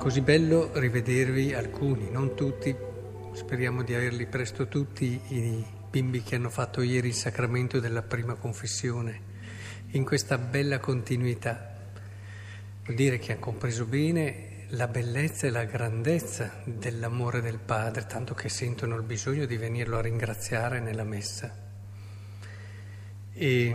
Così bello rivedervi alcuni, non tutti, speriamo di averli presto tutti, i bimbi che hanno fatto ieri il sacramento della prima confessione, in questa bella continuità. Vuol dire che hanno compreso bene la bellezza e la grandezza dell'amore del Padre, tanto che sentono il bisogno di venirlo a ringraziare nella messa. E,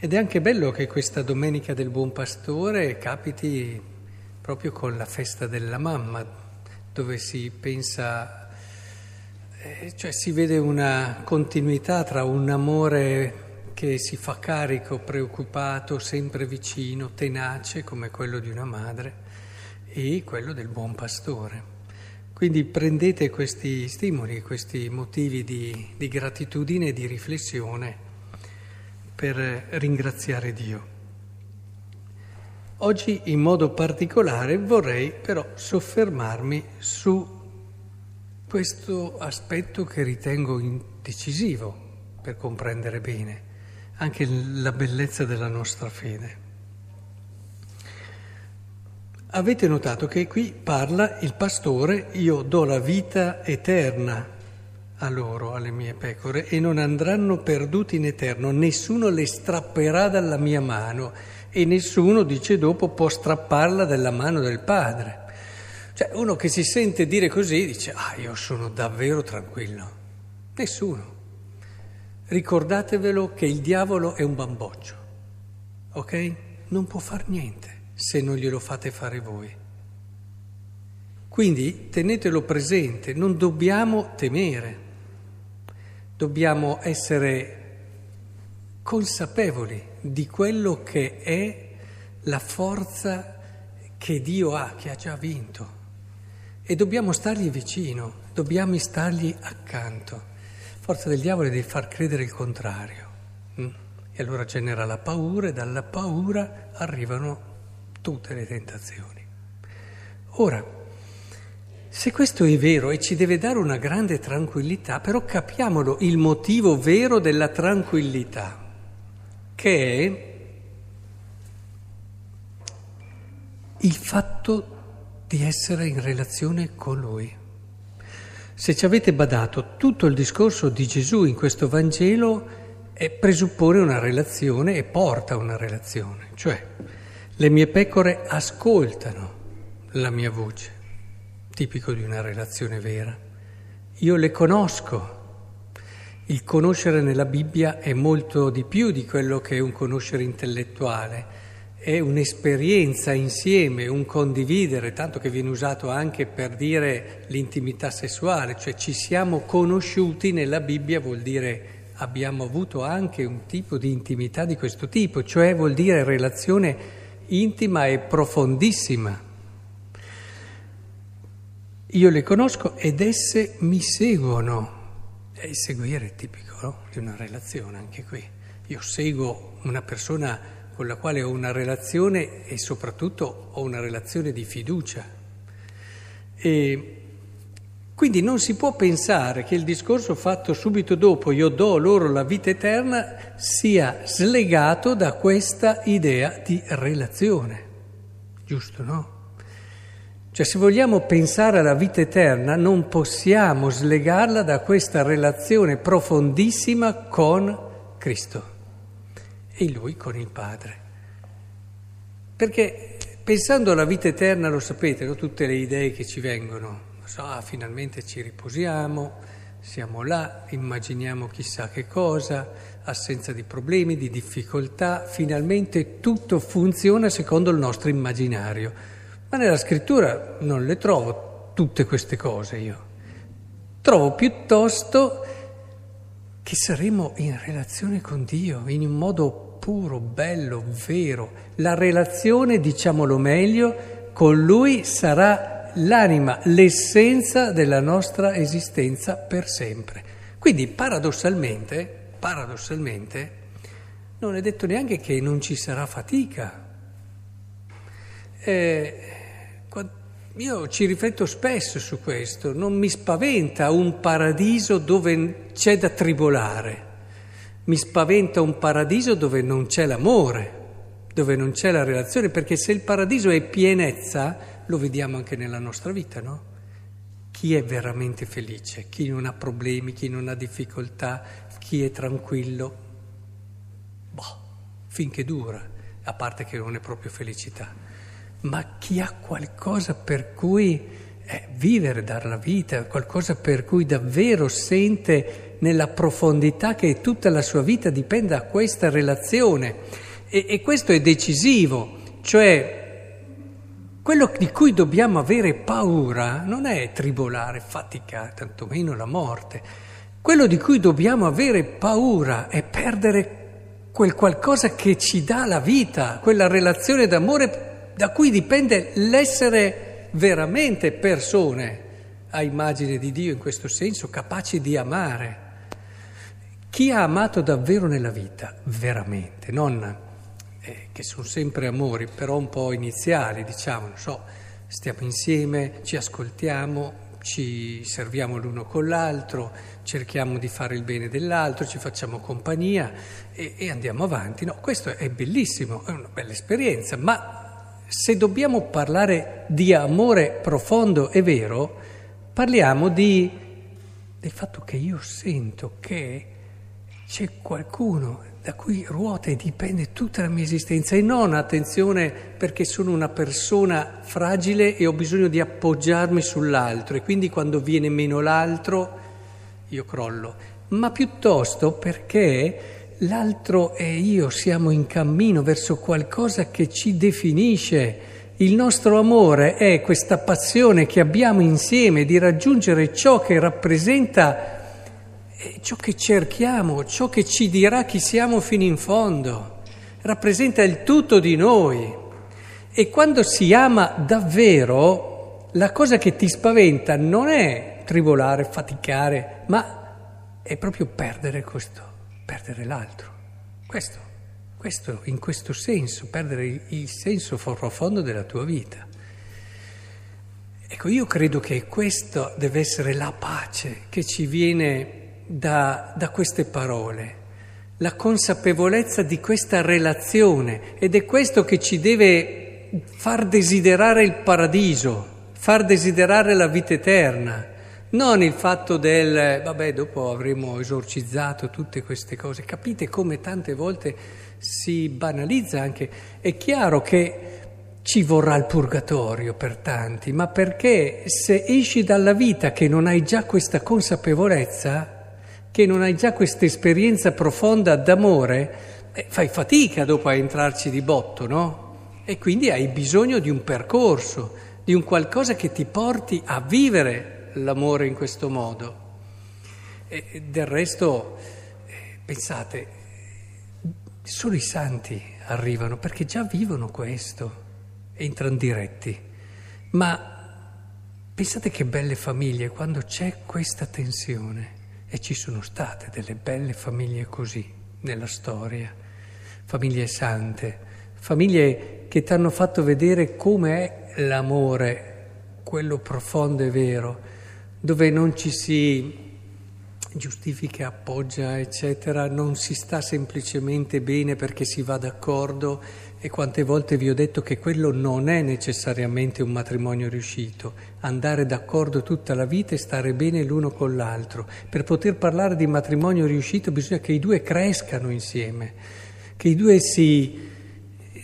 ed è anche bello che questa Domenica del Buon Pastore capiti proprio con la festa della mamma, dove si pensa, eh, cioè si vede una continuità tra un amore che si fa carico, preoccupato, sempre vicino, tenace come quello di una madre e quello del buon pastore. Quindi prendete questi stimoli, questi motivi di, di gratitudine e di riflessione per ringraziare Dio. Oggi in modo particolare vorrei però soffermarmi su questo aspetto che ritengo decisivo per comprendere bene anche la bellezza della nostra fede. Avete notato che qui parla il pastore, io do la vita eterna a loro, alle mie pecore, e non andranno perduti in eterno, nessuno le strapperà dalla mia mano e nessuno, dice dopo, può strapparla dalla mano del padre. Cioè uno che si sente dire così dice, ah io sono davvero tranquillo. Nessuno. Ricordatevelo che il diavolo è un bamboccio, ok? Non può far niente se non glielo fate fare voi. Quindi tenetelo presente, non dobbiamo temere, dobbiamo essere consapevoli di quello che è la forza che Dio ha, che ha già vinto. E dobbiamo stargli vicino, dobbiamo stargli accanto. Forza del diavolo è di far credere il contrario. Mm? E allora genera la paura e dalla paura arrivano tutte le tentazioni. Ora, se questo è vero e ci deve dare una grande tranquillità, però capiamolo il motivo vero della tranquillità che è il fatto di essere in relazione con Lui. Se ci avete badato, tutto il discorso di Gesù in questo Vangelo presuppone una relazione e porta una relazione, cioè le mie pecore ascoltano la mia voce, tipico di una relazione vera. Io le conosco il conoscere nella Bibbia è molto di più di quello che è un conoscere intellettuale, è un'esperienza insieme, un condividere, tanto che viene usato anche per dire l'intimità sessuale, cioè ci siamo conosciuti nella Bibbia vuol dire abbiamo avuto anche un tipo di intimità di questo tipo, cioè vuol dire relazione intima e profondissima. Io le conosco ed esse mi seguono. E il seguire è tipico no? di una relazione anche qui. Io seguo una persona con la quale ho una relazione e soprattutto ho una relazione di fiducia. E quindi non si può pensare che il discorso fatto subito dopo, io do loro la vita eterna, sia slegato da questa idea di relazione. Giusto, no? Cioè se vogliamo pensare alla vita eterna non possiamo slegarla da questa relazione profondissima con Cristo e lui con il Padre. Perché pensando alla vita eterna, lo sapete, no? tutte le idee che ci vengono, so, ah, finalmente ci riposiamo, siamo là, immaginiamo chissà che cosa, assenza di problemi, di difficoltà, finalmente tutto funziona secondo il nostro immaginario. Ma nella scrittura non le trovo tutte queste cose io. Trovo piuttosto che saremo in relazione con Dio in un modo puro, bello, vero. La relazione, diciamolo meglio, con Lui sarà l'anima, l'essenza della nostra esistenza per sempre. Quindi paradossalmente, paradossalmente, non è detto neanche che non ci sarà fatica. Eh, io ci rifletto spesso su questo, non mi spaventa un paradiso dove c'è da tribolare, mi spaventa un paradiso dove non c'è l'amore, dove non c'è la relazione, perché se il paradiso è pienezza lo vediamo anche nella nostra vita, no? Chi è veramente felice, chi non ha problemi, chi non ha difficoltà, chi è tranquillo, boh, finché dura, a parte che non è proprio felicità, ma chi ha qualcosa per cui eh, vivere, dare la vita, qualcosa per cui davvero sente nella profondità che tutta la sua vita dipende da questa relazione. E, e questo è decisivo, cioè quello di cui dobbiamo avere paura non è tribolare, faticare, tantomeno la morte. Quello di cui dobbiamo avere paura è perdere quel qualcosa che ci dà la vita, quella relazione d'amore da cui dipende l'essere veramente persone a immagine di Dio in questo senso, capaci di amare. Chi ha amato davvero nella vita, veramente, non eh, che sono sempre amori, però un po' iniziali, diciamo, non so, stiamo insieme, ci ascoltiamo, ci serviamo l'uno con l'altro, cerchiamo di fare il bene dell'altro, ci facciamo compagnia e, e andiamo avanti. No, questo è bellissimo, è una bella esperienza, ma se dobbiamo parlare di amore profondo e vero, parliamo di, del fatto che io sento che c'è qualcuno da cui ruota e dipende tutta la mia esistenza e non attenzione perché sono una persona fragile e ho bisogno di appoggiarmi sull'altro e quindi quando viene meno l'altro io crollo, ma piuttosto perché l'altro e io siamo in cammino verso qualcosa che ci definisce. Il nostro amore è questa passione che abbiamo insieme di raggiungere ciò che rappresenta è ciò che cerchiamo, ciò che ci dirà chi siamo fino in fondo, rappresenta il tutto di noi. E quando si ama davvero, la cosa che ti spaventa non è tribolare, faticare, ma è proprio perdere questo, perdere l'altro. Questo, questo in questo senso, perdere il senso profondo della tua vita. Ecco, io credo che questa deve essere la pace che ci viene da, da queste parole, la consapevolezza di questa relazione ed è questo che ci deve far desiderare il paradiso, far desiderare la vita eterna, non il fatto del, vabbè, dopo avremo esorcizzato tutte queste cose. Capite come tante volte si banalizza anche. È chiaro che ci vorrà il purgatorio per tanti, ma perché se esci dalla vita che non hai già questa consapevolezza, che non hai già questa esperienza profonda d'amore, eh, fai fatica dopo a entrarci di botto, no? E quindi hai bisogno di un percorso, di un qualcosa che ti porti a vivere l'amore in questo modo. E del resto, eh, pensate, solo i santi arrivano perché già vivono questo, entrano diretti. Ma pensate che belle famiglie quando c'è questa tensione. E ci sono state delle belle famiglie così nella storia, famiglie sante, famiglie che ti hanno fatto vedere come è l'amore, quello profondo e vero, dove non ci si giustifica, appoggia, eccetera, non si sta semplicemente bene perché si va d'accordo e quante volte vi ho detto che quello non è necessariamente un matrimonio riuscito, andare d'accordo tutta la vita e stare bene l'uno con l'altro. Per poter parlare di matrimonio riuscito bisogna che i due crescano insieme, che i due si,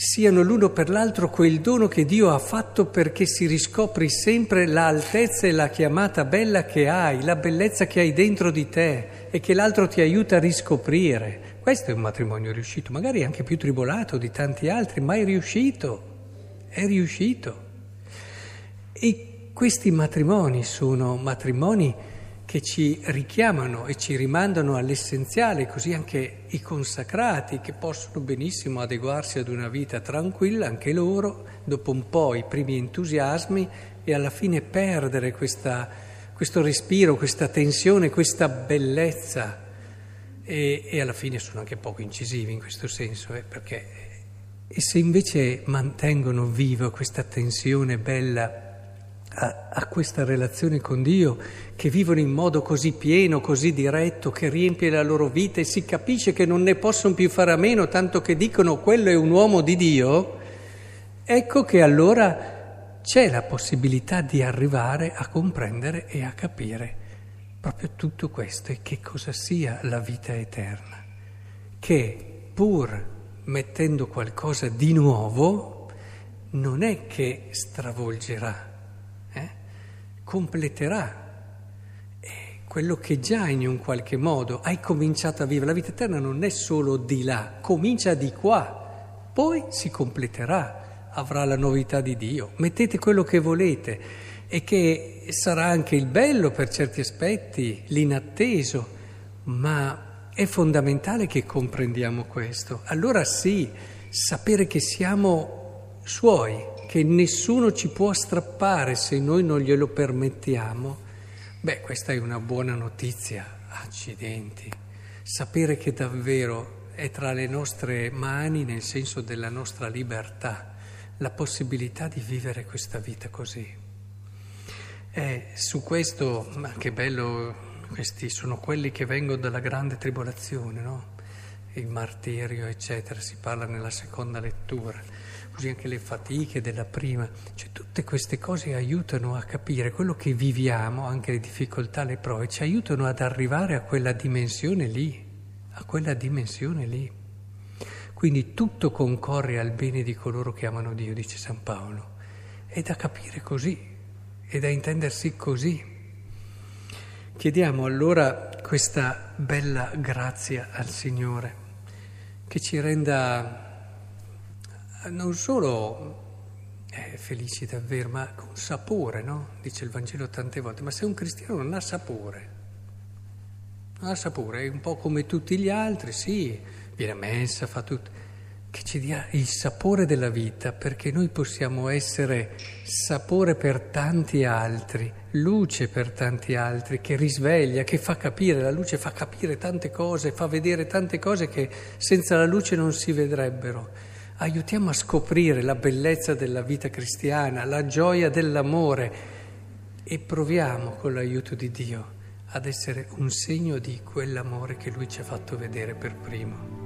siano l'uno per l'altro quel dono che Dio ha fatto perché si riscopri sempre l'altezza e la chiamata bella che hai, la bellezza che hai dentro di te e che l'altro ti aiuta a riscoprire. Questo è un matrimonio riuscito, magari anche più tribolato di tanti altri, ma è riuscito, è riuscito. E questi matrimoni sono matrimoni che ci richiamano e ci rimandano all'essenziale, così anche i consacrati che possono benissimo adeguarsi ad una vita tranquilla, anche loro, dopo un po' i primi entusiasmi e alla fine perdere questa, questo respiro, questa tensione, questa bellezza. E, e, alla fine sono anche poco incisivi in questo senso, eh, perché e se invece mantengono viva questa tensione bella a, a, questa relazione con Dio, che vivono in modo così pieno, così diretto, che riempie la loro vita e si capisce che non ne possono più fare a meno, tanto che dicono quello è un uomo di Dio, ecco che allora c'è la possibilità di arrivare a comprendere e a capire proprio tutto questo e che cosa sia la vita eterna, che pur mettendo qualcosa di nuovo non è che stravolgerà? Completerà quello che già in un qualche modo hai cominciato a vivere. La vita eterna non è solo di là, comincia di qua, poi si completerà avrà la novità di Dio. Mettete quello che volete e che sarà anche il bello per certi aspetti, l'inatteso, ma è fondamentale che comprendiamo questo. Allora sì, sapere che siamo suoi, che nessuno ci può strappare se noi non glielo permettiamo, beh, questa è una buona notizia, accidenti. Sapere che davvero è tra le nostre mani nel senso della nostra libertà la possibilità di vivere questa vita così. E su questo, ma che bello, questi sono quelli che vengono dalla grande tribolazione, no? il martirio, eccetera, si parla nella seconda lettura, così anche le fatiche della prima, cioè tutte queste cose aiutano a capire quello che viviamo, anche le difficoltà, le prove, ci aiutano ad arrivare a quella dimensione lì, a quella dimensione lì. Quindi tutto concorre al bene di coloro che amano Dio, dice San Paolo. È da capire così, è da intendersi così. Chiediamo allora questa bella grazia al Signore, che ci renda non solo eh, felici davvero, ma con sapore, no? Dice il Vangelo tante volte, ma se un cristiano non ha sapore, non ha sapore, è un po' come tutti gli altri, sì, viene a messa, fa tutto, che ci dia il sapore della vita perché noi possiamo essere sapore per tanti altri, luce per tanti altri, che risveglia, che fa capire, la luce fa capire tante cose, fa vedere tante cose che senza la luce non si vedrebbero. Aiutiamo a scoprire la bellezza della vita cristiana, la gioia dell'amore e proviamo con l'aiuto di Dio ad essere un segno di quell'amore che Lui ci ha fatto vedere per primo.